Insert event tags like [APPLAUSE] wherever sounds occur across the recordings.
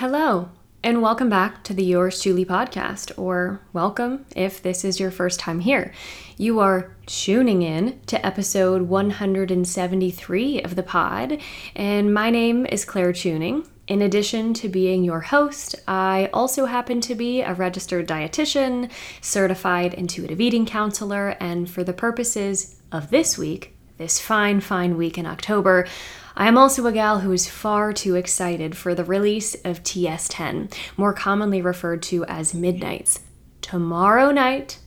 Hello, and welcome back to the Yours Chewly podcast, or welcome if this is your first time here. You are tuning in to episode 173 of the pod, and my name is Claire Chewning. In addition to being your host, I also happen to be a registered dietitian, certified intuitive eating counselor, and for the purposes of this week, this fine, fine week in October, I am also a gal who is far too excited for the release of TS10, more commonly referred to as Midnights. Tomorrow night,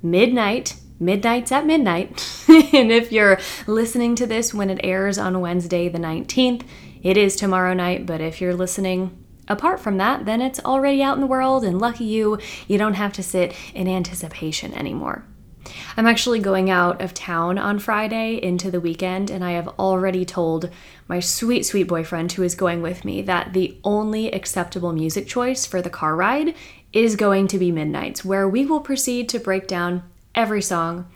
midnight, midnights at midnight. [LAUGHS] and if you're listening to this when it airs on Wednesday the 19th, it is tomorrow night, but if you're listening Apart from that, then it's already out in the world, and lucky you, you don't have to sit in anticipation anymore. I'm actually going out of town on Friday into the weekend, and I have already told my sweet, sweet boyfriend who is going with me that the only acceptable music choice for the car ride is going to be Midnights, where we will proceed to break down every song,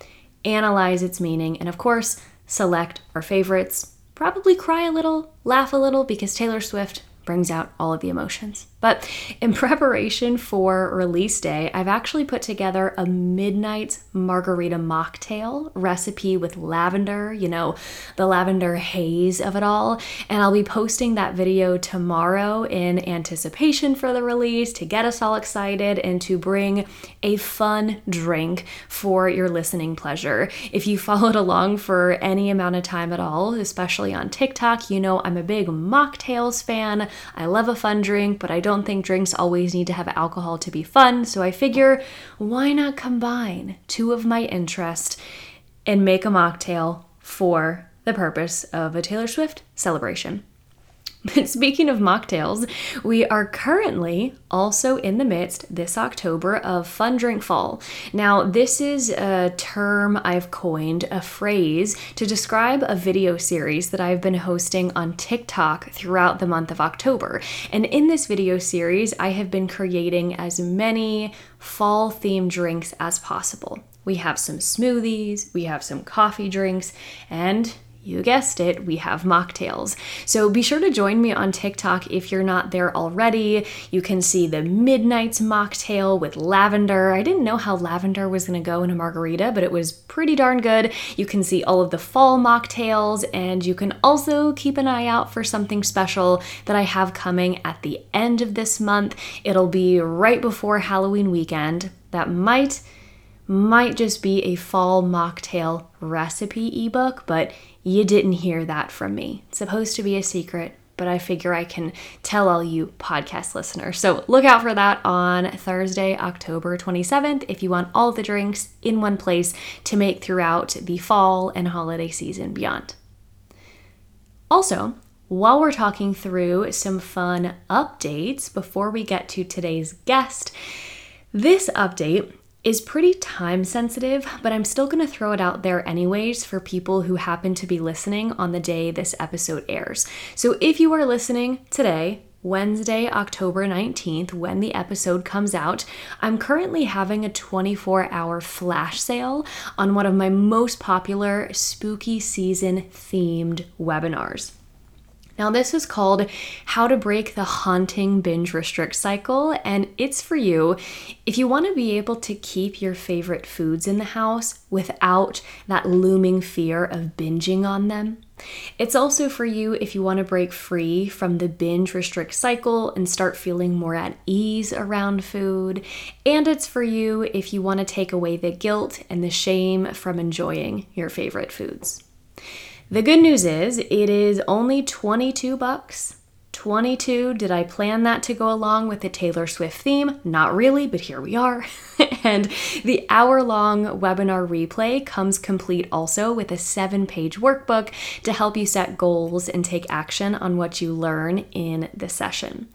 analyze its meaning, and of course, select our favorites. Probably cry a little, laugh a little, because Taylor Swift brings out all of the emotions. But in preparation for release day, I've actually put together a midnight margarita mocktail recipe with lavender, you know, the lavender haze of it all. And I'll be posting that video tomorrow in anticipation for the release to get us all excited and to bring a fun drink for your listening pleasure. If you [LAUGHS] followed along for any amount of time at all, especially on TikTok, you know I'm a big mocktails fan. I love a fun drink, but I don't think drinks always need to have alcohol to be fun, so I figure why not combine two of my interests and make a mocktail for the purpose of a Taylor Swift celebration. But [LAUGHS] speaking of mocktails, we are currently also in the midst this October of Fun Drink Fall. Now, this is a term I've coined, a phrase to describe a video series that I've been hosting on TikTok throughout the month of October. And in this video series, I have been creating as many fall themed drinks as possible. We have some smoothies, we have some coffee drinks, and you guessed it, we have mocktails. So be sure to join me on TikTok if you're not there already. You can see the Midnight's mocktail with lavender. I didn't know how lavender was to go in a margarita, but it was pretty darn good. You can see all of the fall mocktails, and you can also keep an eye out for something special that I have coming at the end of this month. It'll be right before Halloween weekend. That might might just be a fall mocktail recipe ebook, but you didn't hear that from me. It's supposed to be a secret, but I figure I can tell all you podcast listeners. So look out for that on Thursday, October 27th, if you want all the drinks in one place to make throughout the fall and holiday season beyond. Also, while we're talking through some fun updates before we get to today's guest, this update is pretty time sensitive, but I'm still going to throw it out there anyways for people who happen to be listening on the day this episode airs. So if you are listening today, Wednesday, October 19th, when the episode comes out, I'm currently having a 24 hour flash sale on one of my most popular spooky season themed webinars. Now, this is called How to Break the Haunting Binge Restrict Cycle, and it's for you if you want to be able to keep your favorite foods in the house without that looming fear of binging on them. It's also for you if you want to break free from the binge restrict cycle and start feeling more at ease around food. And it's for you if you want to take away the guilt and the shame from enjoying your favorite foods. The good news is it is only 22 bucks. 22. Did I plan that to go along with the Taylor Swift theme? Not really, but here we are. [LAUGHS] and the hour long webinar replay comes complete also with a seven page workbook to help you set goals and take action on what you learn in the session.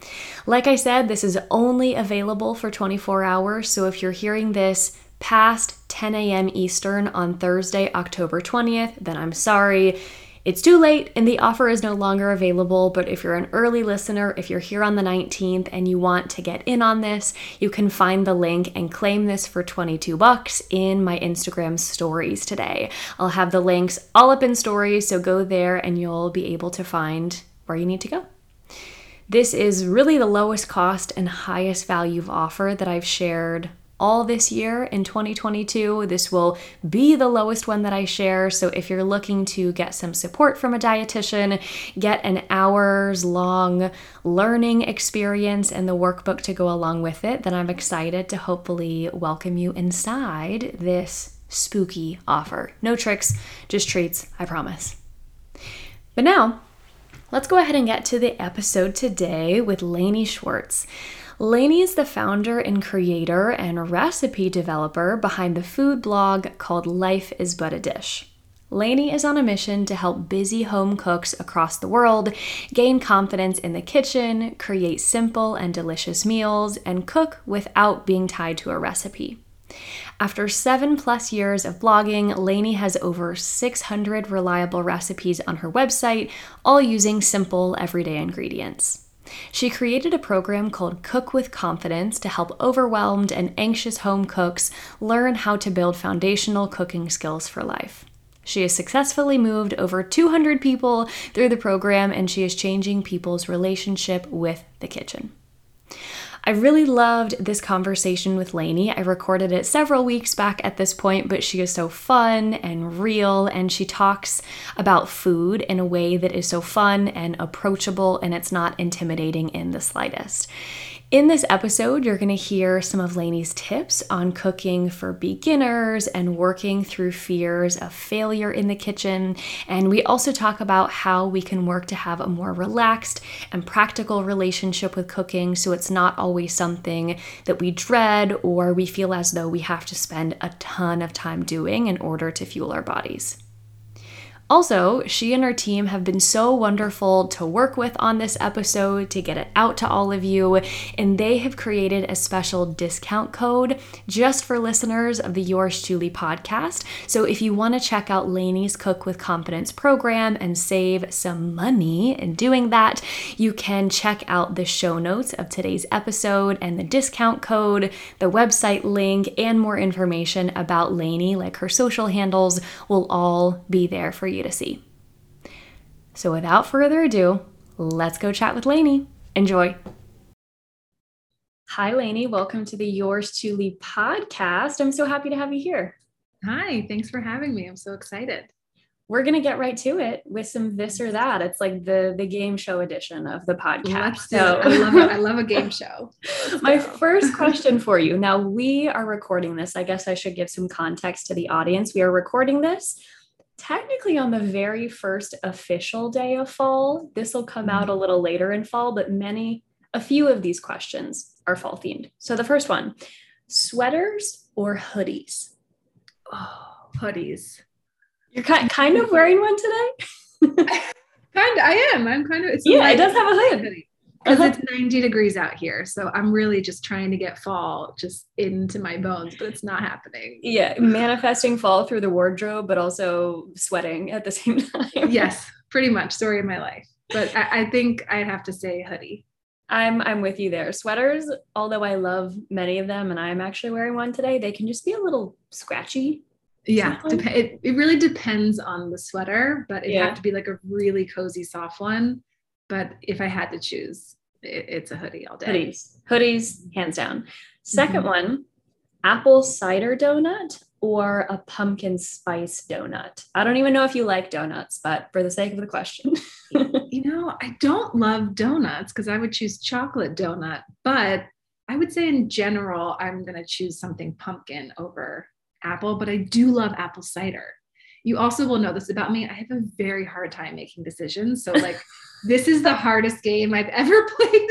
Like I said, this is only available for 24 hours, so if you're hearing this past 10 a.m. Eastern on Thursday, October 20th, then I'm sorry. It's too late and the offer is no longer available. But if you're an early listener, if you're here on the 19th and you want to get in on this, you can find the link and claim this for 22 bucks in my Instagram stories today. I'll have the links all up in stories, so go there and you'll be able to find where you need to go. This is really the lowest cost and highest value offer that I've shared all this year in 2022. This will be the lowest one that I share. So if you're looking to get some support from a dietitian, get an hours long learning experience and the workbook to go along with it, then I'm excited to hopefully welcome you inside this spooky offer. No tricks, just treats, I promise. But now, let's go ahead and get to the episode today with Laney Schwartz. Laney is the founder and creator and recipe developer behind the food blog called Life is But a Dish. Laney is on a mission to help busy home cooks across the world gain confidence in the kitchen, create simple and delicious meals, and cook without being tied to a recipe. After seven plus years of blogging, Laney has over 600 reliable recipes on her website, all using simple, everyday ingredients. She created a program called Cook with Confidence to help overwhelmed and anxious home cooks learn how to build foundational cooking skills for life. She has successfully moved over 200 people through the program and she is changing people's relationship with the kitchen. I really loved this conversation with Laney. I recorded it several weeks back at this point, but she is so fun and real, and she talks about food in a way that is so fun and approachable, and it's not intimidating in the slightest. In this episode, you're going to hear some of Laney's tips on cooking for beginners and working through fears of failure in the kitchen. And we also talk about how we can work to have a more relaxed and practical relationship with cooking so it's not always something that we dread or we feel as though we have to spend a ton of time doing in order to fuel our bodies. Also, she and her team have been so wonderful to work with on this episode to get it out to all of you, and they have created a special discount code just for listeners of the Yours Chewly podcast. So if you want to check out Laney's Cook with Confidence program and save some money in doing that, you can check out the show notes of today's episode and the discount code, the website link, and more information about Laney, like her social handles, will all be there for you to see. So without further ado, let's go chat with Laney. Enjoy. Hi, Laney. Welcome to the Yours Chewly podcast. I'm so happy to have you here. Hi, thanks for having me. I'm so excited. We're gonna get right to it with some this or that. It's like the the game show edition of the podcast. so I love it. I love a [LAUGHS] game show. [LAUGHS] My first question for you. Now we are recording this. I guess I should give some context to the audience. We are recording this technically on the very first official day of fall. This will come out mm-hmm. a little later in fall, but many, a few of these questions are fall themed. So the first one sweaters or hoodies? Oh, hoodies. You're kind, kind of wearing one today? [LAUGHS] kind of, I am. I'm kind of, it's yeah, it does have a hood. Hoodie because it's 90 degrees out here. So I'm really just trying to get fall just into my bones, but it's not happening. Yeah, manifesting fall through the wardrobe, but also sweating at the [LAUGHS] same time. yes, pretty much. Story of my life. But I, I think I'd have to say hoodie. I'm I'm with you there. Sweaters, although I love many of them, and I'm actually wearing one today, they can just be a little scratchy. Yeah, dep- it, it really depends on the sweater, but it yeah. have to be like a really cozy, soft one but if I had to choose, it, it's a hoodie all day. Hoodies, hoodies, hands down. 2nd mm-hmm. one, apple cider donut or a pumpkin spice donut. I don't even know if you like donuts, but for the sake of the question. [LAUGHS] you know, I don't love donuts because I would choose chocolate donut, but I would say in general, I'm going to choose something pumpkin over apple, but I do love apple cider. You also will know this about me. I have a very hard time making decisions. So, like, [LAUGHS] this is the hardest game I've ever [LAUGHS] played.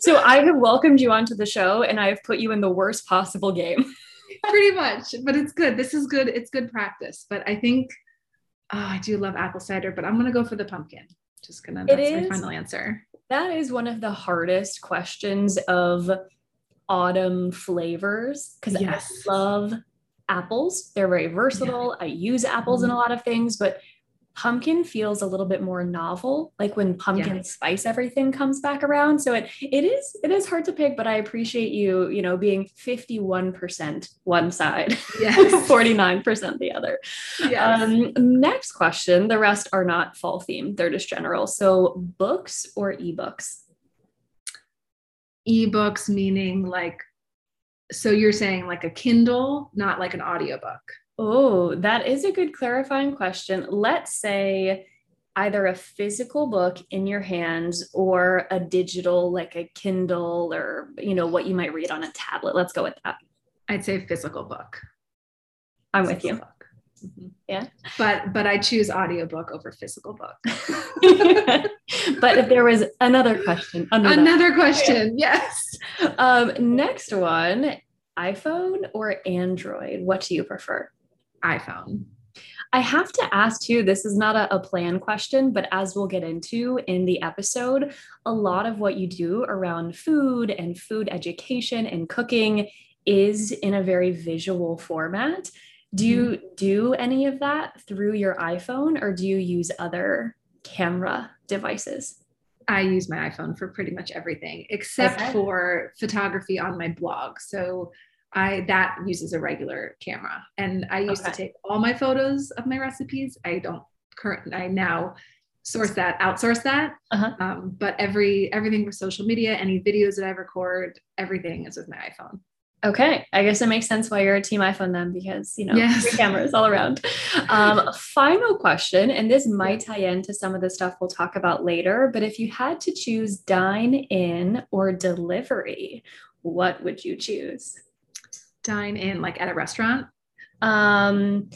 so, I have welcomed you onto the show and I have put you in the worst possible game. [LAUGHS] Pretty much, but it's good. This is good. It's good practice. But I think, oh, I do love apple cider, but I'm going to go for the pumpkin. Just gonna, that's it is, my final answer. That is one of the hardest questions of autumn flavors because yes. I love apples. They're very versatile. Yeah. I use apples mm-hmm. in a lot of things, but pumpkin feels a little bit more novel like when pumpkin yeah. spice everything comes back around so it it is it is hard to pick but i appreciate you you know being 51% one side yes [LAUGHS] 49% the other yes. um next question the rest are not fall themed they're just general so books or ebooks ebooks meaning like so you're saying like a Kindle, not like an audiobook. Oh, that is a good clarifying question. Let's say either a physical book in your hands or a digital like a Kindle or you know what you might read on a tablet. Let's go with that. I'd say physical book. I'm with you. Mm-hmm. Yeah. But but I choose audiobook over physical book. [LAUGHS] but if there was another question, another question, yes. [LAUGHS] Um, next one, iPhone or Android? What do you prefer? iPhone. I have to ask too, this is not a, a, plan question, but as we'll get into in the episode, a lot of what you do around food and food education and cooking is in a very visual format. Do you mm-hmm. do any of that through your iPhone or do you use other camera devices? I use my iPhone for pretty much everything except okay. for photography on my blog. So I that uses a regular camera. And I used okay. to take all my photos of my recipes. I don't current I now source that, outsource that. Uh-huh. Um, but every everything for social media, any videos that I record, everything is with my iPhone. Okay, I guess it makes sense why you're a team iPhone then, because you know yes. your cameras all around. Um, final question, and this might tie into some of the stuff we'll talk about later. But if you had to choose dine in or delivery, what would you choose? Dine in, like at a restaurant. Um,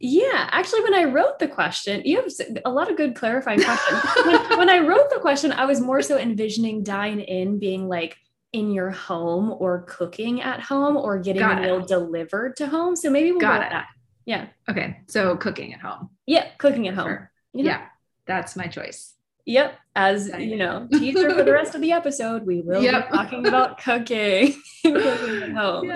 yeah, actually, when I wrote the question, you have a lot of good clarifying questions. [LAUGHS] when, when I wrote the question, I was more so envisioning dine in being like in your home or cooking at home or getting Got a meal delivered to home. So maybe we'll Got go it. that. Yeah. Okay. So cooking at home. Yeah, cooking at home. Sure. You know? Yeah, that's my choice. Yep. As you know, teaser for the rest of the episode, we will yep. be talking about [LAUGHS] cooking, [LAUGHS] home.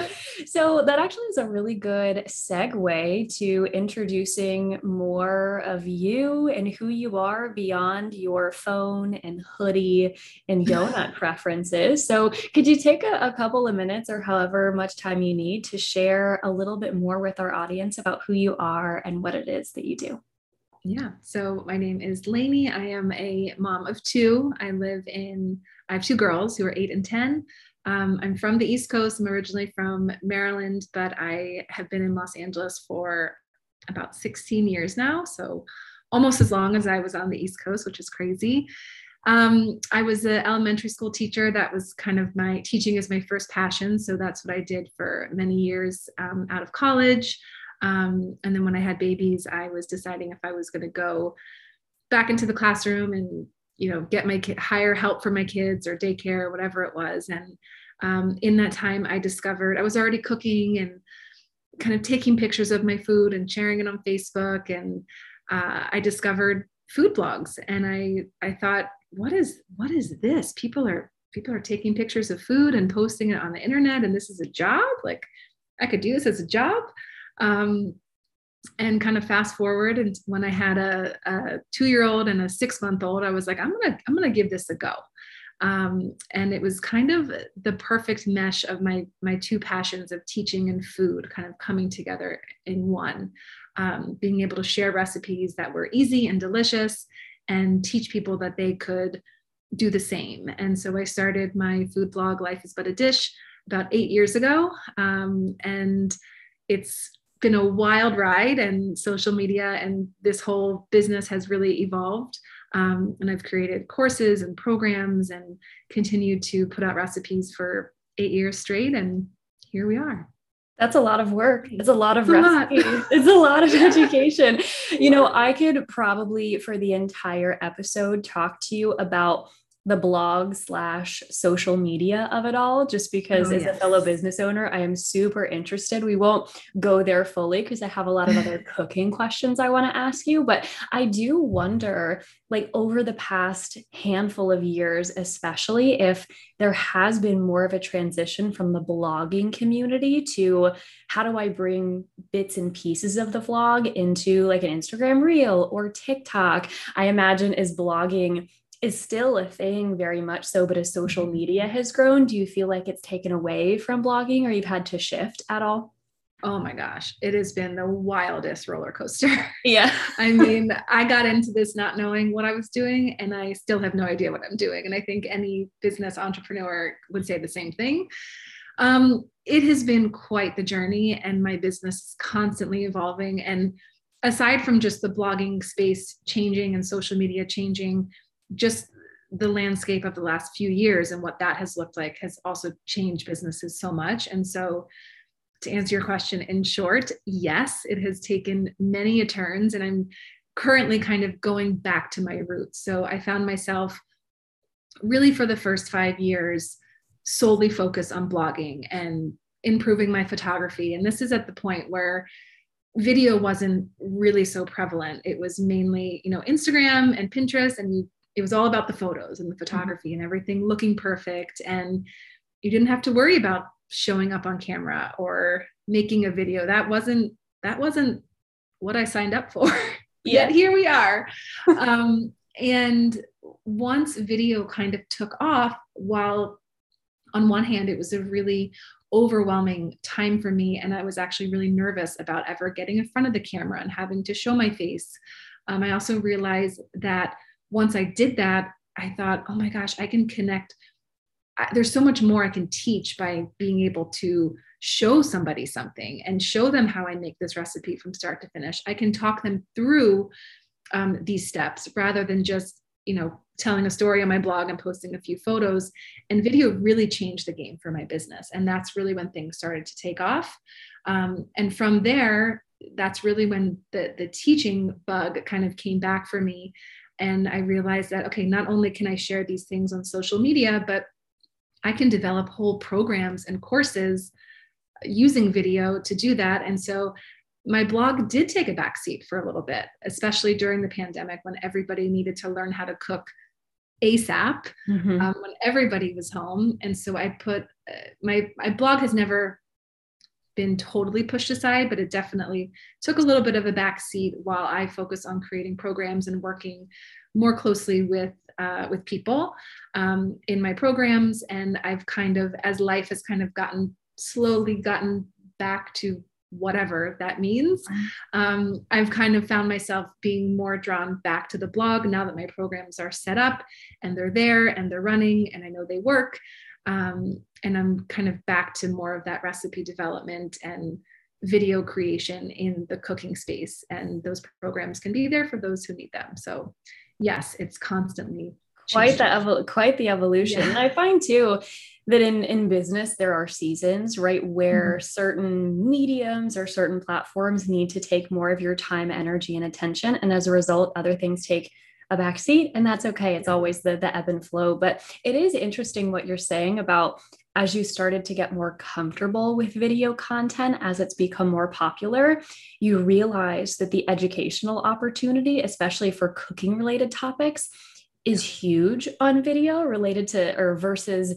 So that actually is a really good segue to introducing more of you and who you are beyond your phone and hoodie and donut [LAUGHS] preferences. So could you take a, a couple of minutes or however much time you need to share a little bit more with our audience about who you are and what it is that you do? Yeah. So my name is Laney. I am a mom of two. I live in, I have two girls who are eight and 10. Um, I'm from the East Coast. I'm originally from Maryland, but I have been in Los Angeles for about 16 years now. So almost as long as I was on the East Coast, which is crazy. Um, I was an elementary school teacher. That was kind of my teaching is my first passion. So that's what I did for many years um, out of college. Um, and then when I had babies, I was deciding if I was going to go back into the classroom and you know get my kid hire help for my kids or daycare or whatever it was. And um, in that time, I discovered I was already cooking and kind of taking pictures of my food and sharing it on Facebook. And uh, I discovered food blogs, and I I thought, what is what is this? People are people are taking pictures of food and posting it on the internet, and this is a job. Like I could do this as a job. Um, and kind of fast forward and when i had a, a two-year-old and a six-month-old i was like i'm gonna i'm gonna give this a go. Um, and it was kind of the perfect mesh of my my two passions of teaching and food kind of coming together in one. Um, being able to share recipes that were easy and delicious and teach people that they could do the same. And so i started my food blog life is but a dish about eight years ago. Um, and it's been a wild ride and social media and this whole business has really evolved um, and i've created courses and programs and continued to put out recipes for eight years straight and here we are that's a lot of work. It's a lot of it's recipes. A [LAUGHS] lot. it's a lot of education. You know, I could probably for the entire episode talk to you about the blog slash social media of it all just because oh, as yes. a fellow business owner i am super interested we won't go there fully because i have a lot of other [LAUGHS] cooking questions i want to ask you but i do wonder like over the past handful of years especially if there has been more of a transition from the blogging community to how do i bring bits and pieces of the vlog into like an instagram reel or tiktok i imagine is blogging is still a thing very much so but as social media has grown do you feel like it's taken away from blogging or you've had to shift at all Oh my gosh, it has been the wildest roller coaster. [LAUGHS] Yeah. I mean, I got into this not knowing what I was doing, and I still have no idea what I'm doing. And I think any business entrepreneur would say the same thing. Um, it has been quite the journey, and my business is constantly evolving. And aside from just the blogging space changing and social media changing, just the landscape of the last few years and what that has looked like has also changed businesses so much. And so, to answer your question in short, yes, it has taken many turns, and I'm currently kind of going back to my roots. So I found myself really for the first five years solely focused on blogging and improving my photography. And this is at the point where video wasn't really so prevalent. It was mainly, you know, Instagram and Pinterest, and it was all about the photos and the photography and everything looking perfect. And you didn't have to worry about showing up on camera or making a video. That wasn't that wasn't what i signed up for. [LAUGHS] Yet here we are. Um, and once video kind of took off while on one hand it was a really overwhelming time for me and i was actually really nervous about ever getting in front of the camera and having to show my face. Um, i also realized that once i did that i thought oh my gosh i can connect I, there's so much more I can teach by being able to show somebody something and show them how I make this recipe from start to finish. I can talk them through um, these steps rather than just, you know, telling a story on my blog and posting a few photos. And video really changed the game for my business. And that's really when things started to take off. Um, and from there, that's really when the, the teaching bug kind of came back for me. And I realized that, okay, not only can I share these things on social media, but I can develop whole programs and courses using video to do that. And so my blog did take a backseat for a little bit, especially during the pandemic when everybody needed to learn how to cook ASAP mm-hmm. um, when everybody was home. And so I put uh, my my blog has never been totally pushed aside, but it definitely took a little bit of a backseat while I focus on creating programs and working more closely with uh, with people um, in my programs. And I've kind of, as life has kind of gotten slowly gotten back to whatever that means, um, I've kind of found myself being more drawn back to the blog now that my programs are set up and they're there and they're running and I know they work. Um, and I'm kind of back to more of that recipe development and video creation in the cooking space. And those programs can be there for those who need them. So yes, it's constantly quite the evo- quite the evolution. Yeah. And I find too that in in business there are seasons, right, where mm-hmm. certain mediums or certain platforms need to take more of your time, energy, and attention, and as a result, other things take a back seat and that's okay it's always the the ebb and flow but it is interesting what you're saying about as you started to get more comfortable with video content as it's become more popular, you realize that the educational opportunity, especially for cooking related topics, is huge on video related to or versus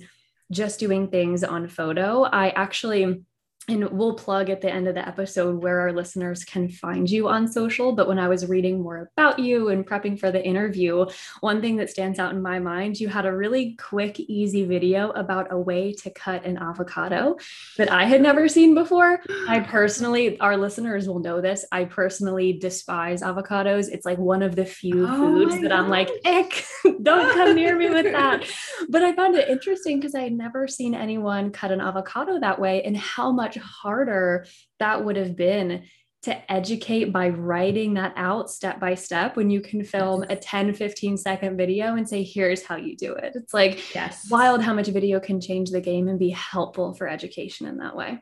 just doing things on photo. I actually and we'll plug at the end of the episode where our listeners can find you on social. But when I was reading more about you and prepping for the interview, one thing that stands out in my mind, you had a really quick, easy video about a way to cut an avocado that I had never seen before. I personally, our listeners will know this. I personally despise avocados. It's like one of the few oh foods that. I'm like, ick, [LAUGHS] don't come near me with that. [LAUGHS] But I found it interesting because I had never seen anyone cut an avocado that way and how much much harder that would have been to educate by writing that out step by step when you can film a 10 15 second video and say here's how you do it. It's like yes. wild how much video can change the game and be helpful for education in that way.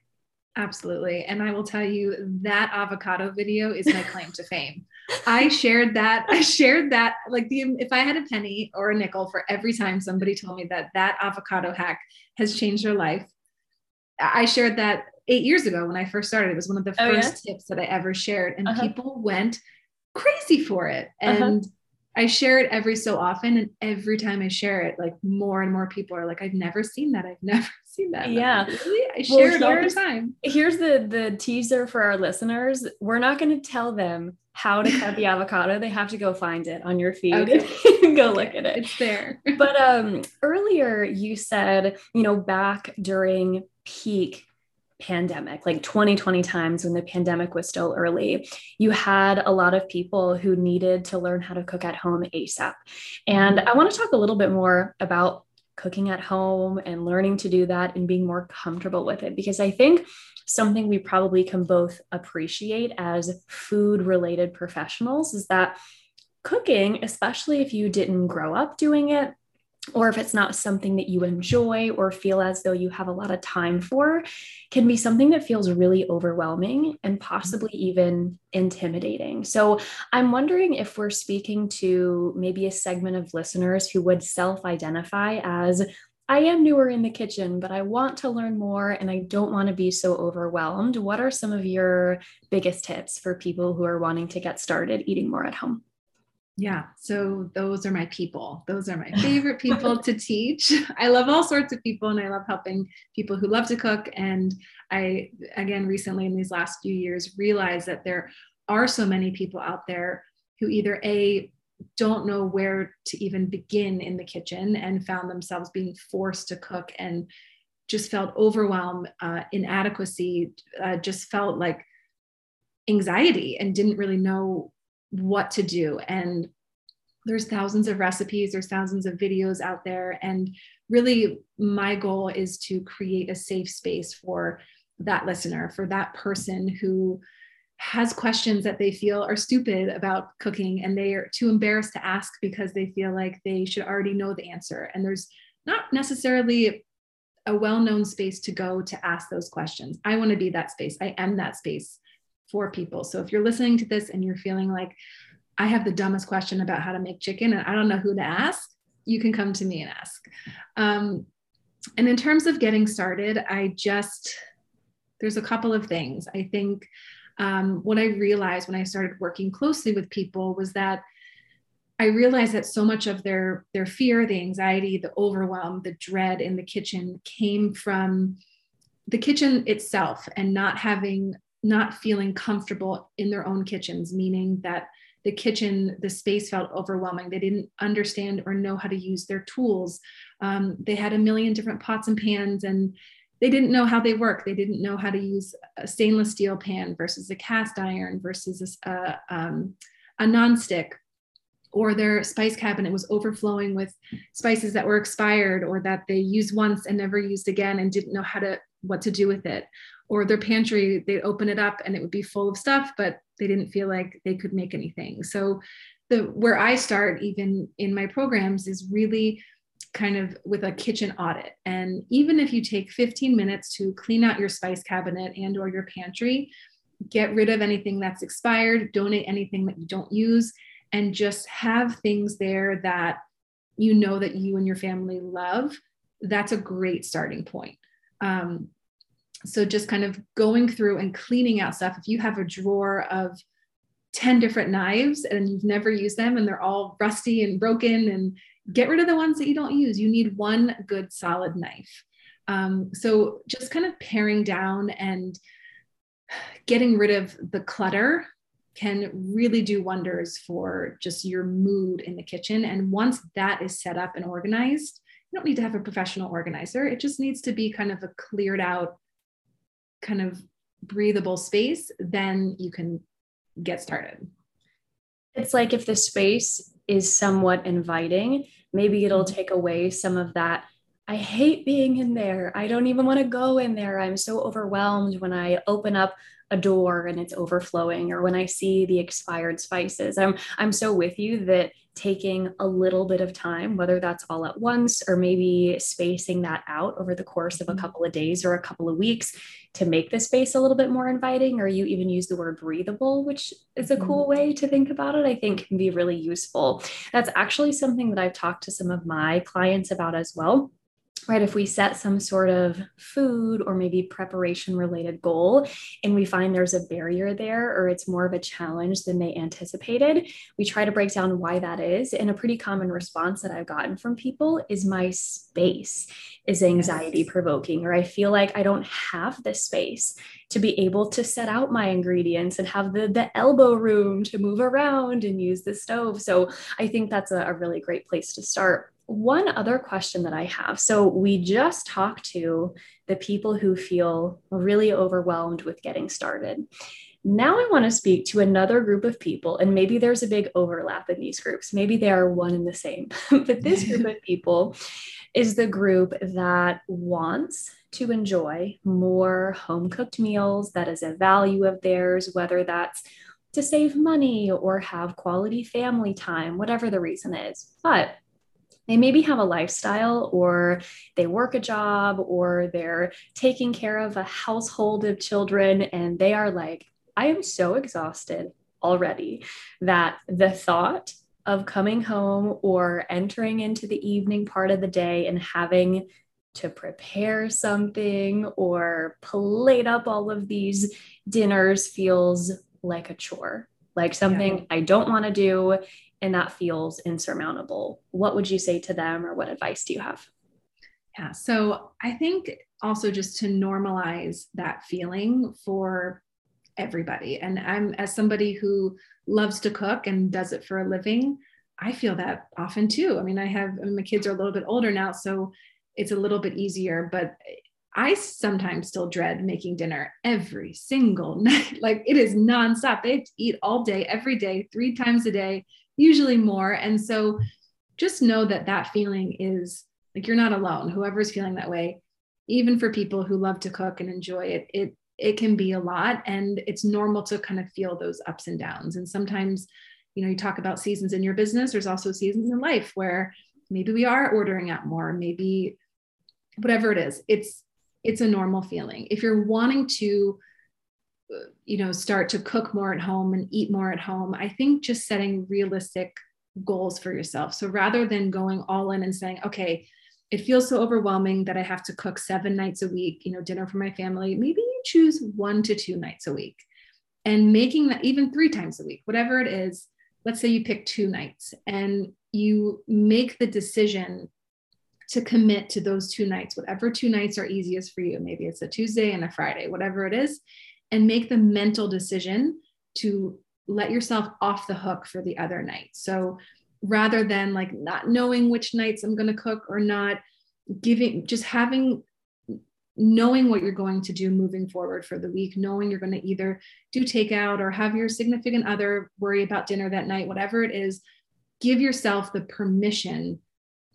Absolutely. And i will tell you that avocado video is my claim to fame. I shared that i shared that like the if i had a penny or a nickel for every time somebody told me that that avocado hack has changed their life i shared that eight years ago when I first started. It was one of the oh, first yeah? tips that I ever shared, and uh-huh. people went crazy for it. Uh-huh. And uh-huh. I share it every so often, and every time I share it, like more and more people are like, "I've never seen that. I've [LAUGHS] never seen that." Yeah, like, really? I share well, it all the time. Here's the the teaser for our listeners. We're not going to tell them how to cut the [LAUGHS] avocado. They have to go find it on your feed okay. [LAUGHS] and go look at it. It's there. but um, earlier you said, you know, back during peak pandemic, like 2020 times when the pandemic was still early, you had a lot of people who needed to learn how to cook at home ASAP. And mm-hmm. I want to talk a little bit more about cooking at home and learning to do that and being more comfortable with it because I think something we probably can both appreciate as food related professionals is that cooking, especially if you didn't grow up doing it, or if it's not something that you enjoy or feel as though you have a lot of time for, can be something that feels really overwhelming and mm-hmm. possibly even intimidating. So, I'm wondering if we're speaking to maybe a segment of listeners who would self identify as I am newer in the kitchen, but I want to learn more and I don't want to be so overwhelmed. What are some of your biggest tips for people who are wanting to get started eating more at home? Yeah, so those are my people. Those are my [LAUGHS] favorite people to teach. [LAUGHS] I love all sorts of people and I love helping people who love to cook. And I, again, recently in these last few years, realized that there are so many people out there who either A, don't know where to even begin in the kitchen and found themselves being forced to cook and just felt overwhelmed, uh, inadequacy, uh, just felt like anxiety and didn't really know what to do. And there's thousands of recipes, there's thousands of videos out there. And really, my goal is to create a safe space for that listener, for that person who has questions that they feel are stupid about cooking and they are too embarrassed to ask because they feel like they should already know the answer. And there's not necessarily a well known space to go to ask those questions. I want to be that space. I am that space for people. So if you're listening to this and you're feeling like, I have the dumbest question about how to make chicken and I don't know who to ask, you can come to me and ask. Um, and in terms of getting started, I just, there's a couple of things. I think um, what I realized when I started working closely with people was that I realized that so much of their their fear, the anxiety, the overwhelm, the dread in the kitchen came from the kitchen itself and not having not feeling comfortable in their own kitchens, meaning that the kitchen, the space felt overwhelming. They didn't understand or know how to use their tools. Um, they had a million different pots and pans, and they didn't know how they work. They didn't know how to use a stainless steel pan versus a cast iron versus a, um, a nonstick. Or their spice cabinet was overflowing with spices that were expired or that they used once and never used again and didn't know how to what to do with it or their pantry they'd open it up and it would be full of stuff but they didn't feel like they could make anything. So the where i start even in my programs is really kind of with a kitchen audit. And even if you take 15 minutes to clean out your spice cabinet and or your pantry get rid of anything that's expired donate anything that you don't use and just have things there that you know that you and your family love that's a great starting point. Um, so just kind of going through and cleaning out stuff. If you have a drawer of 10 different knives and you've never used them and they're all rusty and broken and get rid of the ones that you don't use. You need one good solid knife. Um, so just kind of paring down and getting rid of the clutter can really do wonders for just your mood in the kitchen. And once that is set up and organized you don't need to have a professional organizer. It just needs to be kind of a cleared out kind of breathable space, then you can get started. It's like if the space is somewhat inviting, maybe it'll mm-hmm. take away some of that. I hate being in there. I don't even want to go in there. I'm so overwhelmed when I open up a door and it's overflowing or when I see the expired spices. I'm I'm so with you that taking a little bit of time, whether that's all at once or maybe spacing that out over the course of a mm-hmm. couple of days or a couple of weeks to make the space a little bit more inviting, or you even use the word breathable, which is a cool mm-hmm. way to think about it, I think can be really useful. That's actually something that I've talked to some of my clients about as well right? If we set some sort of food or maybe preparation related goal and we find there's a barrier there or it's more of a challenge than they anticipated, we try to break down why that is. And a pretty common response that I've gotten from people is my space is anxiety provoking, or I feel like I don't have the space to be able to set out my ingredients and have the, the elbow room to move around and use the stove. So I think that's a, a really great place to start one other question that I have. So, we just talked to the people who feel really overwhelmed with getting started. Now, I want to speak to another group of people, and maybe there's a big overlap in these groups. Maybe they are one and the same. [LAUGHS] but this group of people is the group that wants to enjoy more home cooked meals. That is a value of theirs, whether that's to save money or have quality family time, whatever the reason is. But they maybe have a lifestyle or they work a job or they're taking care of a household of children and they are like, I am so exhausted already that the thought of coming home or entering into the evening part of the day and having to prepare something or plate up all of these dinners feels like a chore, like something yeah. I don't want to do and that feels insurmountable, what would you say to them or what advice do you have? Yeah, so I think also just to normalize that feeling for everybody. And I'm, as somebody who loves to cook and does it for a living, I feel that often too. I mean, I have, I mean, my kids are a little bit older now, so it's a little bit easier, but I sometimes still dread making dinner every single [LAUGHS] night. Like it is nonstop. They eat all day, every day, three times a day usually more. And so just know that that feeling is like you're not alone. Whoever's feeling that way, even for people who love to cook and enjoy it, it it can be a lot and it's normal to kind of feel those ups and downs. And sometimes, you know, you talk about seasons in your business, there's also seasons in life where maybe we are ordering out more, maybe whatever it is. It's it's a normal feeling. If you're wanting to you know start to cook more at home and eat more at home i think just setting realistic goals for yourself. So rather than going all in and saying okay it feels so overwhelming that i have to cook seven nights a week you know dinner for my family maybe you choose one to two nights a week. And making that even three times a week whatever it is let's say you pick two nights and you make the decision to commit to those two nights whatever two nights are easiest for you. Maybe it's a tuesday and a friday whatever it is and make the mental decision to let yourself off the hook for the other night. So rather than like not knowing which nights I'm going to cook or not, giving just having knowing what you're going to do moving forward for the week, knowing you're going to either do takeout or have your significant other worry about dinner that night, whatever it is, give yourself the permission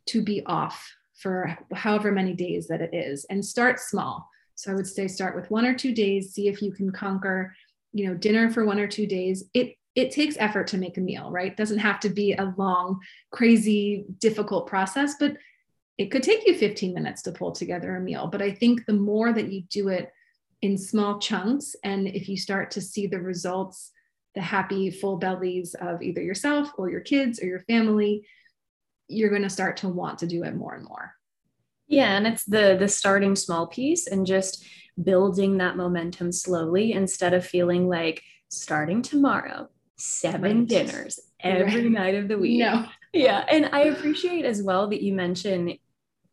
to be off for however many days that it is and start small. So I would say start with one or two days, see if you can conquer, you know, dinner for one or two days. It it takes effort to make a meal, right? It doesn't have to be a long, crazy, difficult process, but it could take you 15 minutes to pull together a meal. But I think the more that you do it in small chunks, and if you start to see the results, the happy, full bellies of either yourself or your kids or your family, you're going to start to want to do it more and more. Yeah, and it's the the starting small piece and just building that momentum slowly instead of feeling like starting tomorrow, seven right. dinners every right. night of the week. No. Yeah, and I appreciate as well that you mentioned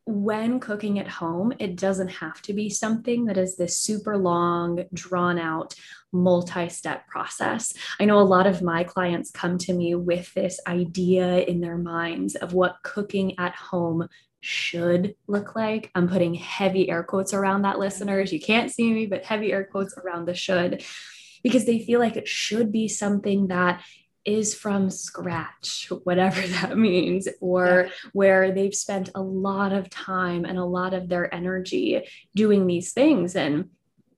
when cooking at home, it doesn't have to be something that is this super long, drawn out, multi step process. I know a lot of my clients come to me with this idea in their minds of what cooking at home should look like. I'm putting heavy air quotes around that, listeners. You can't see me, but heavy air quotes around the should, because they feel like it should be something that is from scratch, whatever [LAUGHS] that means, or yeah. where they've spent a lot of time and a lot of their energy doing these things. And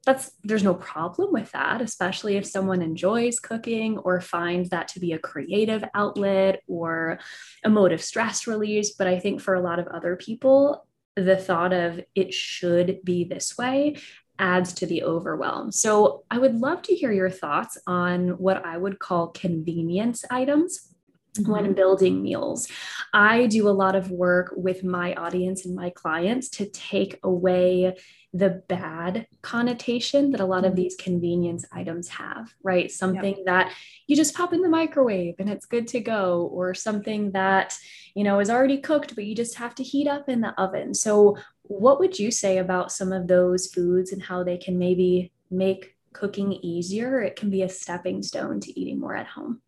that's there's no problem with that especially if someone enjoys cooking or finds that to be a creative outlet or a mode of stress release but i think for a lot of other people the thought of it should be this way adds to the overwhelm. So, I would love to hear your thoughts on what I would call convenience items mm-hmm. when building meals. I do a lot of work with my audience and my clients to take away the bad connotation that a lot of mm-hmm. these convenience items have, right? Something yep. that you just pop in the microwave and it's good to go, or something that, you know, is already cooked, but you just have to heat up in the oven. So, what would you say about some of those foods and how they can maybe make cooking easier? It can be a stepping stone to eating more at home.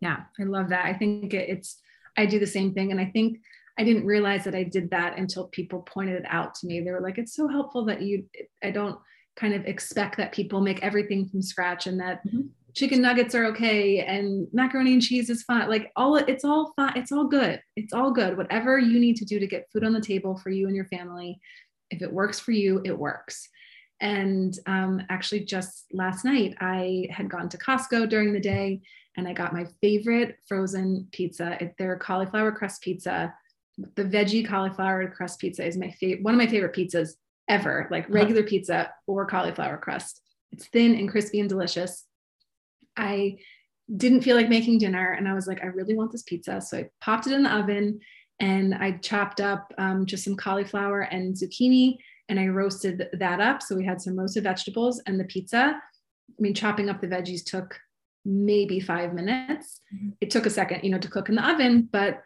Yeah, I love that. I think it's, I do the same thing. And I think I didn't realize that I did that until people pointed it out to me. They were like, it's so helpful that you, I don't kind of expect that people make everything from scratch and that mm-hmm. chicken nuggets are okay and macaroni and cheese is fine. Like all, it's all fine. It's all good. It's all good. Whatever you need to do to get food on the table for you and your family, if it works for you, it works. And um, actually, just last night, I had gone to Costco during the day and I got my favorite frozen pizza. It's their cauliflower crust pizza. The veggie cauliflower crust pizza is my favorite, one of my favorite pizzas ever, like uh-huh. regular pizza or cauliflower crust. It's thin and crispy and delicious. I didn't feel like making dinner and I was like, I really want this pizza. So I popped it in the oven and I chopped up um, just some cauliflower and zucchini and I roasted that up. So we had some roasted vegetables and the pizza. I mean, chopping up the veggies took maybe five minutes. Mm-hmm. It took a second, you know, to cook in the oven, but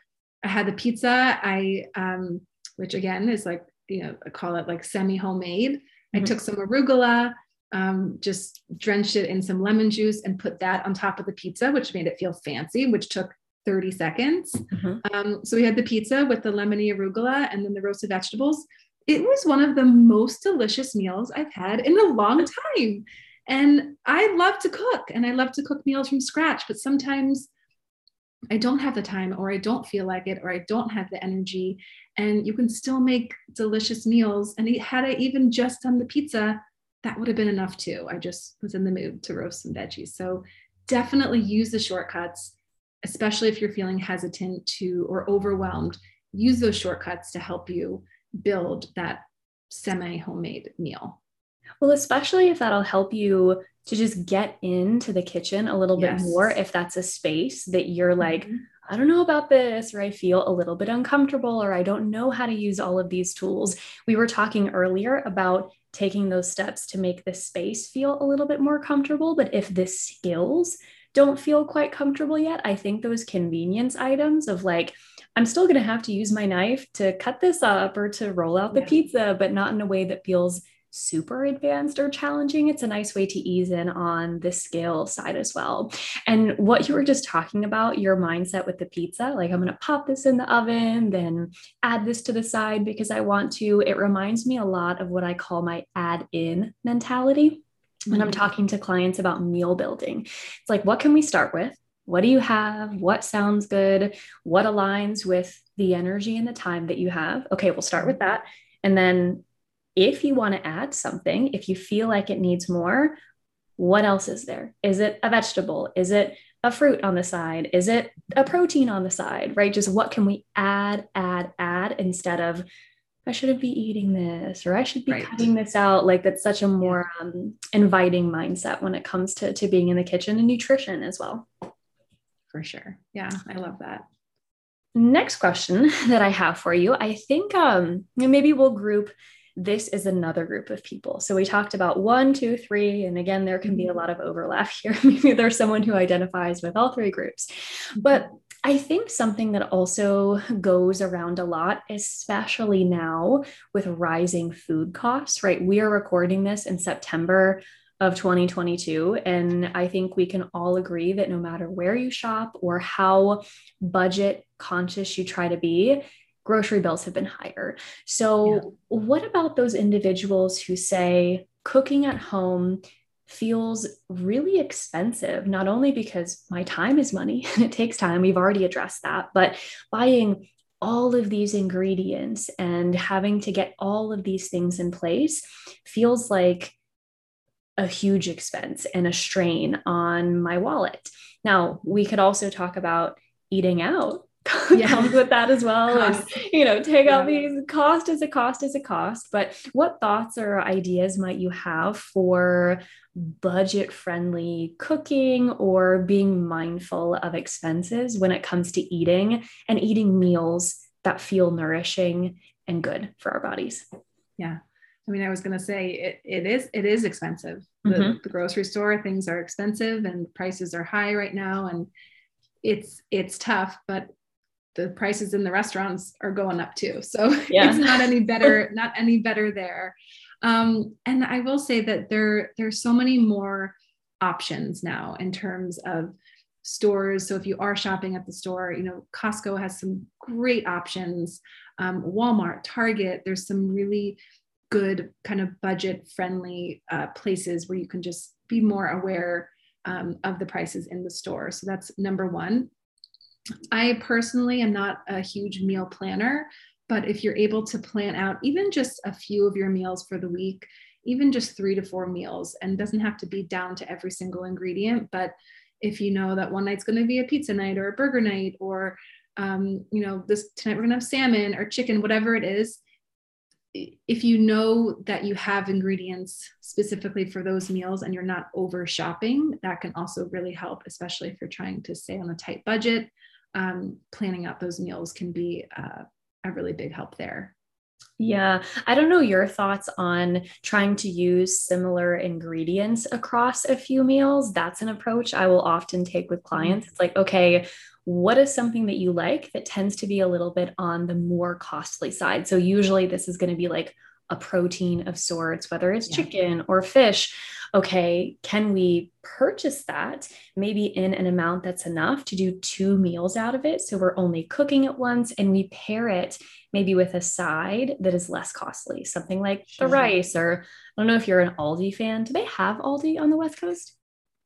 I had the pizza. I, um, which again is like, you know, I call it like semi homemade. Mm-hmm. I took some arugula, um, just drenched it in some lemon juice and put that on top of the pizza, which made it feel fancy, which took 30 seconds. Mm-hmm. Um, so we had the pizza with the lemony arugula and then the roasted vegetables it was one of the most delicious meals I've had in a long time. And I love to cook and I love to cook meals from scratch, but sometimes I don't have the time or I don't feel like it or I don't have the energy. And you can still make delicious meals. And had I even just done the pizza, that would have been enough too. I just was in the mood to roast some veggies. So definitely use the shortcuts, especially if you're feeling hesitant to or overwhelmed. Use those shortcuts to help you build that semi homemade meal. Well, especially if that'll help you to just get into the kitchen a little yes. bit more, if that's a space that you're like, mm-hmm. I don't know about this, or I feel a little bit uncomfortable, or I don't know how to use all of these tools. We were talking earlier about taking those steps to make the space feel a little bit more comfortable. But if the skills don't feel quite comfortable yet, I think those convenience items of like, I'm still going to have to use my knife to cut this up or to roll out the yeah. pizza, but not in a way that feels super advanced or challenging. It's a nice way to ease in on the scale side as well. And what you were just talking about, your mindset with the pizza, like I'm going to pop this in the oven, then add this to the side because I want to. It reminds me a lot of what I call my add in mentality when I'm mm-hmm. talking to clients about meal building. It's like, what can we start with? What do you have? What sounds good? What aligns with the energy and the time that you have? Okay, we'll start with that. And then if you want to add something, if you feel like it needs more, what else is there? Is it a vegetable? Is it a fruit on the side? Is it a protein on the side? Right? Just what can we add, add, add instead of I shouldn't be eating this or I should be right. cutting this out. Like that's such a more um, inviting mindset when it comes to, to being in the kitchen and nutrition as well for sure. Yeah, I love that. Next question [LAUGHS] that I have for you, I think um, maybe we'll group this is another group of people. So we talked about one, two, three, and again, there can be a mm-hmm. lot of overlap [LAUGHS] here. Maybe there's someone who identifies with all three groups. But I think something that also goes around a lot, especially now with rising food costs, right? We are recording this in September of 2022. And I think we can all agree that no matter where you shop or how budget conscious you try to be, grocery bills have been higher. So, yeah. what about those individuals who say cooking at home feels really expensive, not only because my time is money [LAUGHS] and it takes time, we've already addressed that, but buying all of these ingredients and having to get all of these things in place feels like a huge expense and a strain on my wallet. Now, we could also talk about eating out [LAUGHS] yeah. comes with that as well. And, you know, take yeah. out these cost is a cost is a cost. But what thoughts or ideas might you have for budget friendly cooking or being mindful of expenses when it comes to eating and eating meals that feel nourishing and good for our bodies? Yeah. I mean, I was going to say it, it is it is expensive. The, mm-hmm. the grocery store things are expensive and prices are high right now, and it's it's tough. But the prices in the restaurants are going up too, so [LAUGHS] yeah. it's not any better [LAUGHS] not any better there. Um, and I will say that there there's so many more options now in terms of stores. So if you are shopping at the store, you know, Costco has some great options. Um, Walmart, Target, there's some really good kind of budget friendly uh, places where you can just be more aware um, of the prices in the store. So that's number one. I personally am not a huge meal planner, but if you're able to plan out even just a few of your meals for the week, even just three to four meals, and doesn't have to be down to every single ingredient, but if you know that one night's going to be a pizza night or a burger night or um, you know this tonight we're going to have salmon or chicken whatever it is if you know that you have ingredients specifically for those meals and you're not over shopping that can also really help especially if you're trying to stay on a tight budget um, planning out those meals can be uh, a really big help there yeah, I don't know your thoughts on trying to use similar ingredients across a few meals. That's an approach I will often take with clients. It's like, okay, what is something that you like that tends to be a little bit on the more costly side? So, usually, this is going to be like a protein of sorts, whether it's yeah. chicken or fish okay, can we purchase that maybe in an amount that's enough to do two meals out of it? So we're only cooking it once and we pair it maybe with a side that is less costly, something like sure. the rice, or I don't know if you're an Aldi fan. Do they have Aldi on the West Coast?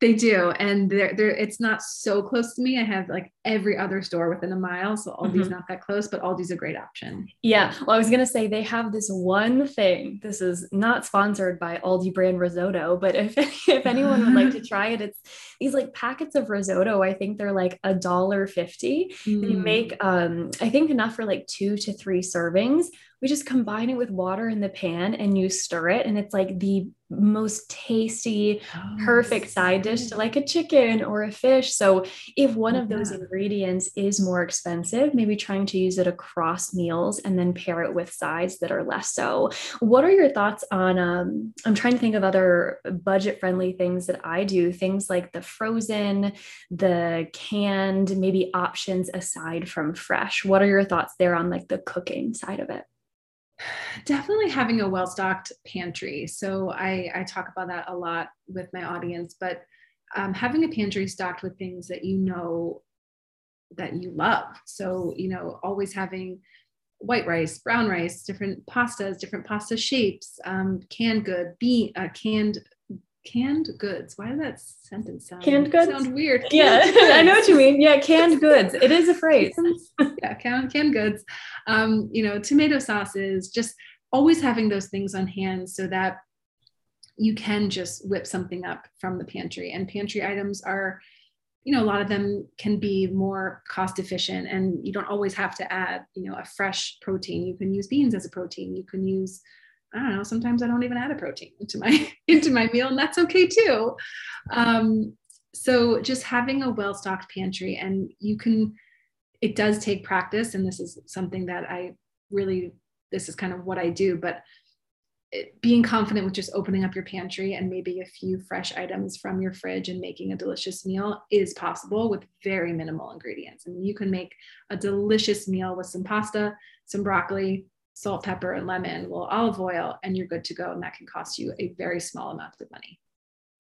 They do, and they're, they're, it's not so close to me. I have like every other store within a mile, so Aldi's mm-hmm. not that close, but Aldi's a great option. Yeah, well, I was gonna say they have this one thing. This is not sponsored by Aldi brand risotto, but if [LAUGHS] if anyone would like to [LAUGHS] try it, it's these like packets of risotto. I think they're like a dollar fifty. Mm. They make um, I think enough for like two to three servings we just combine it with water in the pan and you stir it and it's like the most tasty perfect side dish to like a chicken or a fish. So if one of those ingredients is more expensive maybe trying to use it across meals and then pair it with sides that are less so. What are your thoughts on um, i'm trying to think of other budget friendly things that i do things like the frozen the canned maybe options aside from fresh. What are your thoughts there on like the cooking side of it definitely having a well-stocked pantry. So i i talk about that a lot with my audience but um, having a pantry stocked with things that you know that you love. So you know always having white rice brown rice different pastas different pasta shapes um, canned good bean uh, canned canned goods. Why does that sentence sound canned goods sound weird? Canned yeah, goods. [LAUGHS] I know what you mean. Yeah, canned goods. It is a [LAUGHS] phrase. [LAUGHS] yeah, canned canned goods. Um, you know, tomato sauces. Just always having those things on hand so that you can just whip something up from the pantry. And pantry items are, you know, a lot of them can be more cost efficient, and you don't always have to add, you know, a fresh protein. You can use beans as a protein. You can use I don't know, sometimes I don't even add a protein into my [LAUGHS] into my meal, and that's okay too. Um, so just having a well-stocked pantry, and you can, it does take practice, and this is something that I really, this is kind of what I do, but it, being confident with just opening up your pantry and maybe a few fresh items from your fridge and making a delicious meal is possible with very minimal ingredients. And you can make a delicious meal with some pasta, some broccoli, salt, pepper, and lemon, well, olive oil, and you're good to go. And that can cost you a very small amount of money.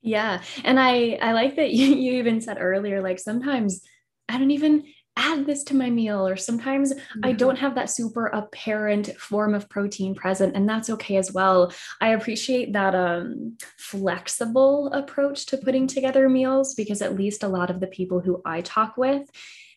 Yeah. And I I like that [LAUGHS] you, you even said earlier, like sometimes I don't even add this to my meal, or sometimes mm-hmm. I don't have that super apparent form of protein present, and that's okay as well. I appreciate that um, flexible approach to putting together meals because at least a lot of the people who I talk with,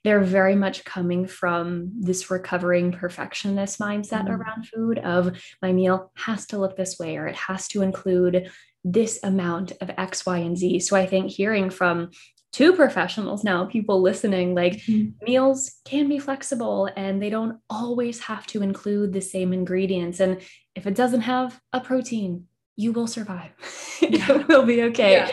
they're very much coming from this recovering perfectionist mindset mm. around food of my meal has to look this way or it has to include this amount of X, Y, and Z. So I think hearing from two professionals now, people listening, like mm-hmm. meals can be flexible and they don't always have to include the same ingredients. And if it doesn't have a protein, you will survive. [LAUGHS] Yeah. it will be okay. Yeah.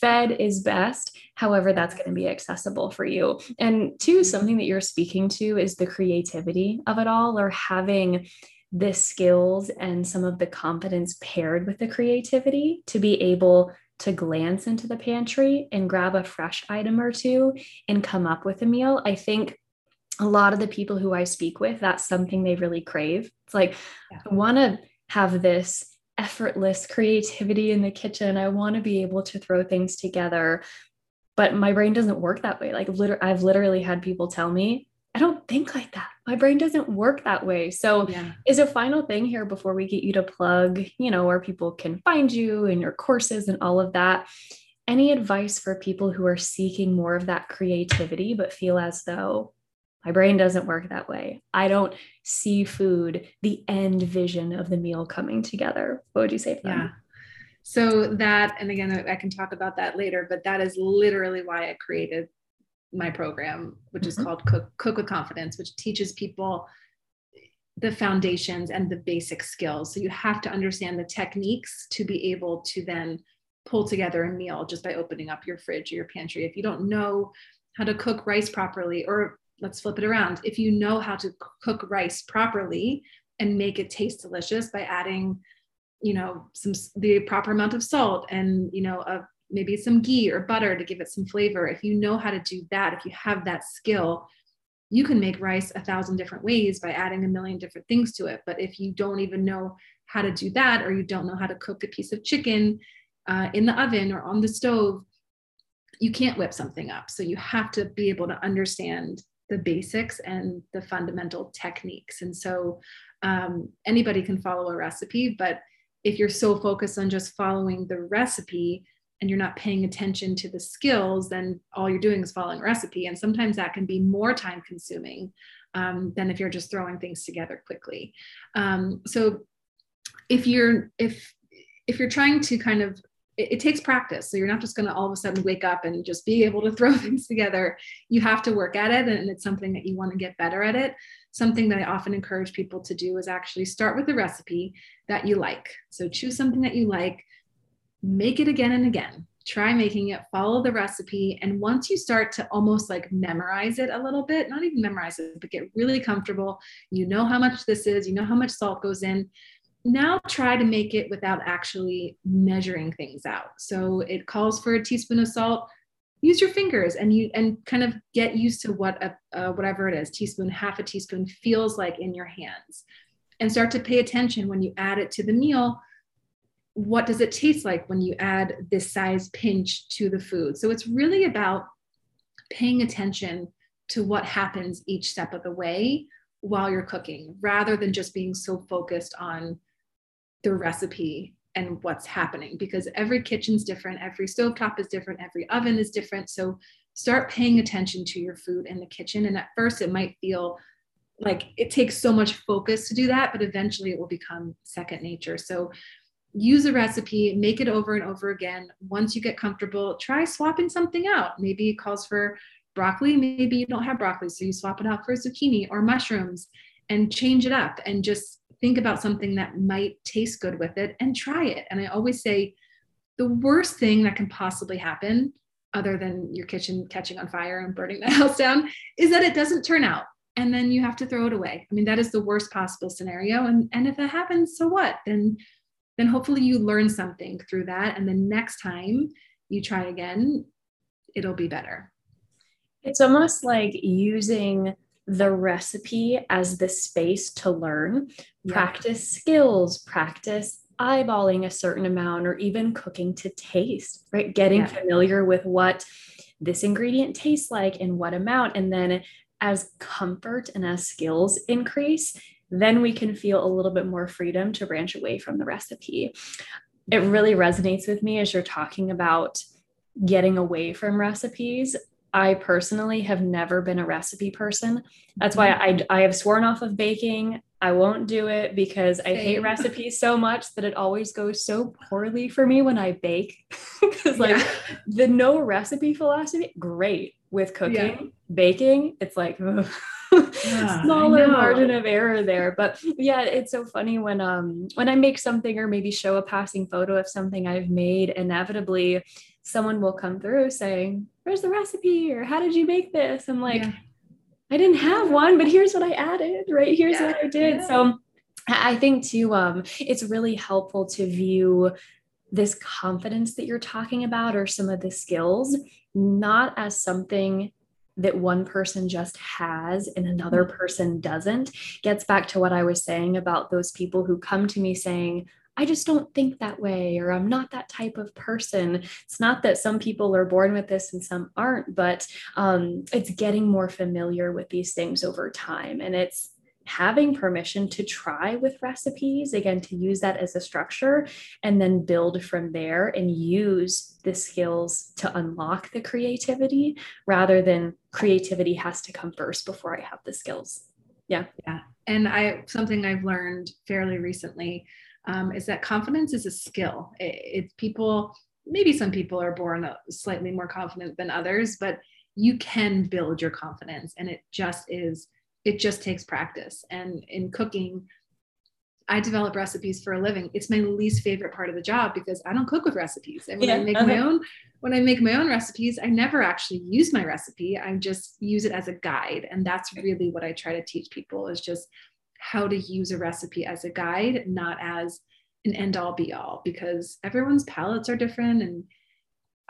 Fed is best. However, that's going to be accessible for you. And two, mm-hmm. something that you're speaking to is the creativity of it all or having the skills and some of the confidence paired with the creativity to be able to glance into the pantry and grab a fresh item or two and come up with a meal. I think a lot of the people who I speak with, that's something they really crave. It's like, yeah. I want to have this effortless creativity in the kitchen. I want to be able to throw things together but my brain doesn't work that way. Like literally, I've literally had people tell me, I don't think like that. My brain doesn't work that way. So, yeah. is a final thing here before we get you to plug, you know, where people can find you and your courses and all of that. Any advice for people who are seeking more of that creativity, but feel as though my brain doesn't work that way. I don't see food, the end vision of the meal coming together. What would you say for yeah. So that, and again, I can talk about that later, but that is literally why I created my program, which mm-hmm. is called Cook, Cook with Confidence, which teaches people the foundations and the basic skills. So you have to understand the techniques to be able to then pull together a meal just by opening up your fridge or your pantry. If you don't know how to cook rice properly, or let's flip it around, if you know how to cook rice properly and make it taste delicious by adding you know some the proper amount of salt and you know a, maybe some ghee or butter to give it some flavor if you know how to do that if you have that skill you can make rice a thousand different ways by adding a million different things to it. But if you don't even know how to do that or you don't know how to cook a piece of chicken uh, in the oven or on the stove you can't whip something up. So you have to be able to understand the basics and the fundamental techniques and so um, anybody can follow a recipe but if you're so focused on just following the recipe and you're not paying attention to the skills, then all you're doing is following a recipe. And sometimes that can be more time consuming um, than if you're just throwing things together quickly. Um, so if you're if if you're trying to kind of it, it takes practice. So you're not just going to all of a sudden wake up and just be able to [LAUGHS] throw things together. You have to work at it, and it's something that you want to get better at it. Something that I often encourage people to do is actually start with a recipe that you like. So choose something that you like, make it again and again. Try making it, follow the recipe. And once you start to almost like memorize it a little bit, not even memorize it, but get really comfortable, you know how much this is, you know how much salt goes in, now try to make it without actually measuring things out. So it calls for a teaspoon of salt. Use your fingers and you and kind of get used to what a uh, whatever it is, teaspoon, half a teaspoon feels like in your hands, and start to pay attention when you add it to the meal. What does it taste like when you add this size pinch to the food? So it's really about paying attention to what happens each step of the way while you're cooking, rather than just being so focused on the recipe and what's happening because every kitchen's different, every stovetop is different, every oven is different. So start paying attention to your food in the kitchen. And at first, it might feel like it takes so much focus to do that, but eventually it will become second nature. So use a recipe, make it over and over again. Once you get comfortable, try swapping something out. Maybe it calls for broccoli, maybe you don't have broccoli, so you swap it out for zucchini or mushrooms and change it up and just think about something that might taste good with it and try it. And I always say the worst thing that can possibly happen, other than your kitchen catching on fire and burning the [LAUGHS] house down, is that it doesn't turn out. And then you have to throw it away. I mean, that is the worst possible scenario. And, and if that happens, so what? Then then hopefully you learn something through that. And the next time you try again, it'll be better. It's almost like using the recipe as the space to learn, yeah. practice skills, practice eyeballing a certain amount, or even cooking to taste, right? Getting yeah. familiar with what this ingredient tastes like and what amount. And then as comfort and as skills increase, then we can feel a little bit more freedom to branch away from the recipe. It really resonates with me as you're talking about getting away from recipes. I personally have never been a recipe person. That's why mm-hmm. I, I have sworn off of baking. I won't do it because I hate [LAUGHS] recipes so much that it always goes so poorly for me when I bake. [LAUGHS] Because, like, yeah. the no recipe philosophy, great with cooking, yeah. baking, it's like, [LAUGHS] yeah, smaller margin of error there but yeah it's so funny when um when i make something or maybe show a passing photo of something i've made inevitably someone will come through saying where's the recipe or how did you make this i'm like yeah. i didn't have one but here's what i added right here's yeah. what i did yeah. so i think too um it's really helpful to view this confidence that you're talking about or some of the skills not as something that one person just has and another mm-hmm. person doesn't gets back to what I was saying about those people who come to me saying, I just don't think that way, or I'm not that type of person. It's not that some people are born with this and some aren't, but um, it's getting more familiar with these things over time. And it's having permission to try with recipes, again, to use that as a structure and then build from there and use the skills to unlock the creativity rather than creativity has to come first before I have the skills. Yeah. Yeah. And I, something I've learned fairly recently um, is that confidence is a skill. It's it, people, maybe some people are born slightly more confident than others, but you can build your confidence and it just is it just takes practice. And in cooking, I develop recipes for a living. It's my least favorite part of the job because I don't cook with recipes. And when yeah. I make my [LAUGHS] own, when I make my own recipes, I never actually use my recipe. I just use it as a guide. And that's really what I try to teach people is just how to use a recipe as a guide, not as an end all be all, because everyone's palates are different and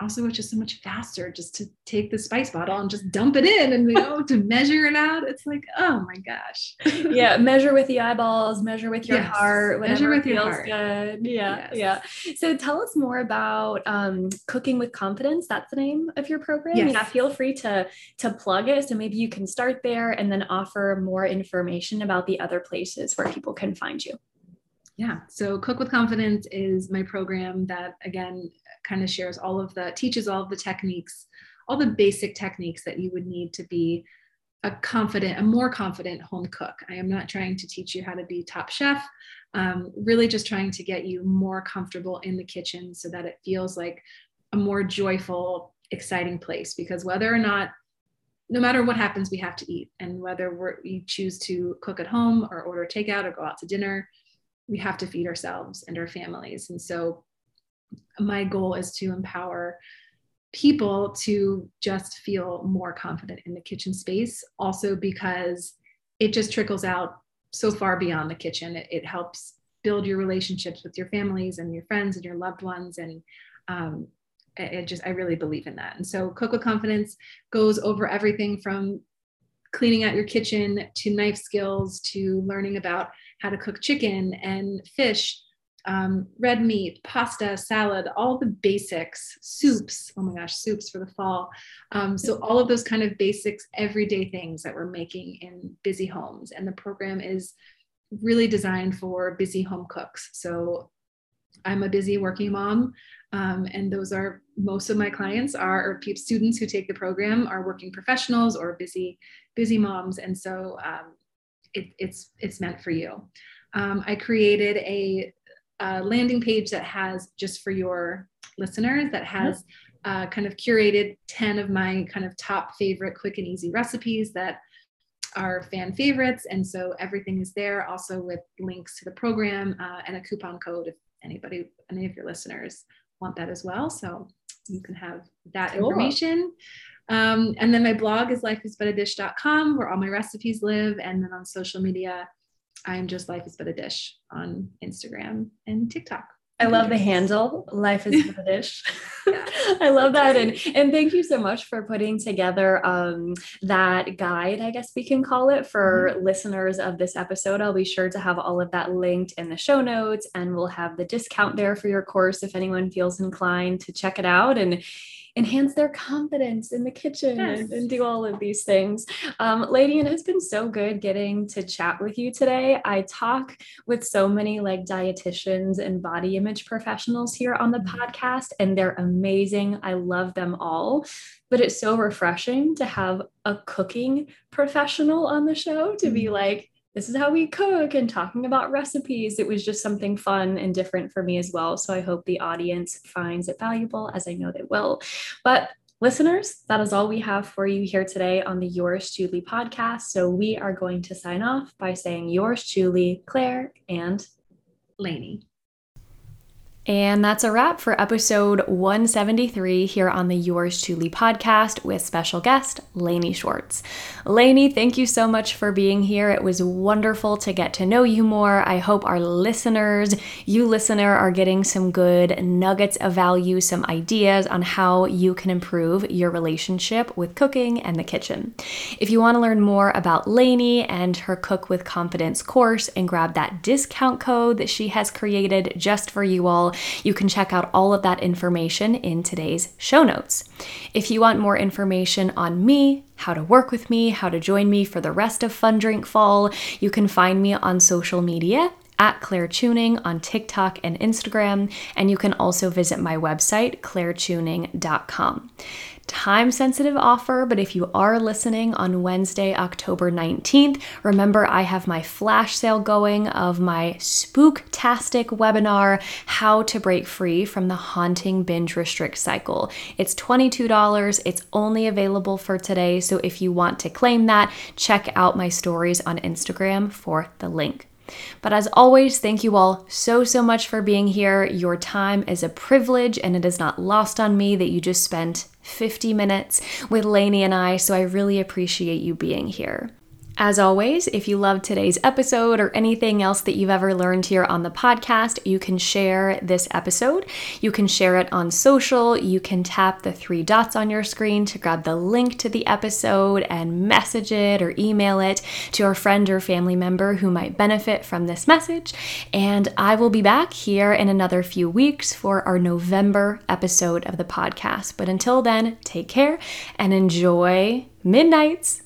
also it's just so much faster just to take the spice bottle and just dump it in and you know to [LAUGHS] measure it out. It's like oh my gosh. Yeah measure with the eyeballs measure with your yes. heart measure with your heart. good. Yeah yes. yeah. So tell us more about um, cooking with confidence. That's the name of your program? Yes. yeah feel free to to plug it. So maybe you can start there and then offer more information about the other places where people can find you yeah so cook with confidence is my program that again kind of shares all of the teaches all of the techniques all the basic techniques that you would need to be a confident a more confident home cook. I am not trying to teach you how to be top chef. Um, really just trying to get you more comfortable in the kitchen so that it feels like a more joyful exciting place. Because whether or not no matter what happens we have to eat. And whether we choose to cook at home or order takeout or go out to dinner we have to feed ourselves and our families. And so my goal is to empower people to just feel more confident in the kitchen space. Also because it just trickles out so far beyond the kitchen. It, it helps build your relationships with your families and your friends and your loved ones. And um, it, it just i really believe in that. And so cook with confidence goes over everything from cleaning out your kitchen to knife skills to learning about how to cook chicken and fish um, red meat, pasta, salad, all the basics, soups. Oh my gosh, soups for the fall. Um, so, all of those kind of basics, everyday things that we're making in busy homes. And the program is really designed for busy home cooks. So, I'm a busy working mom. Um, and those are most of my clients are or students who take the program are working professionals or busy busy moms and so um, it, it's it's meant for you um, i created a a landing page that has just for your listeners that mm-hmm. has uh, kind of curated 10 of my kind of top favorite quick and easy recipes that are fan favorites. And so everything is there also with links to the program uh, and a coupon code if anybody, any of your listeners want that as well. So you can have that cool. information. Um, and then my blog is lifeisbutadish.com where all my recipes live. And then on social media, I'm just Life is But a Dish on Instagram and TikTok. I love the handle, Life is [LAUGHS] Dish. [LAUGHS] I love that. And, and thank you so much for putting together um, that guide, I guess we can call it, for mm-hmm. listeners of this episode. I'll be sure to have all of that linked in the show notes and we'll have the discount there for your course if anyone feels inclined to check it out. And enhance their confidence in the kitchen yes. and, and, do all of these things. Um, Laney, and it's been so good getting to chat with you today. I talk with so many like dietitians and body image professionals here on the mm-hmm. podcast, and they're amazing. I love them all. But it's so refreshing to have a cooking professional on the show to be mm-hmm. like, this is how we cook and talking about recipes. It was just something fun and different for me as well. So I hope the audience finds it valuable, as I know they will. But listeners, that is all we have for you here today on the Yours Chewly podcast. So we are going to sign off by saying Yours Chewly, Claire and Laney. And that's a wrap for episode 173 here on the Yours Chewly podcast with special guest Laney Schwartz. Laney, thank you so much for being here. It was wonderful to get to know you more. I hope our listeners, you listener, are getting some good nuggets of value, some ideas on how you can improve your relationship with cooking and the kitchen. If you want to learn more about Laney and her Cook with Confidence course and grab that discount code that she has created just for you all, you can check out all of that information in today's show notes. If you want more information on me, how to work with me, how to join me for the rest of Fun Drink Fall, you can find me on social media at Claire Chewning on TikTok and Instagram, and you can also visit my website, clairechewning.com time sensitive offer, but if you are listening on Wednesday, October 19th, remember I have my flash sale going of my spooktastic webinar, How to Break Free from the Haunting Binge Restrict Cycle. It's $22. It's only available for today, so if you want to claim that, check out my stories on Instagram for the link. But as always, thank you all so, so much for being here. Your time is a privilege, and it is not lost on me that you just spent 50 minutes with Laney and I, so I really appreciate you being here. As always, if you loved today's episode or anything else that you've ever learned here on the podcast, you can share this episode. You can share it on social. You can tap the three dots on your screen to grab the link to the episode and message it or email it to a friend or family member who might benefit from this message. And I will be back here in another few weeks for our November episode of the podcast. But until then, take care and enjoy Midnights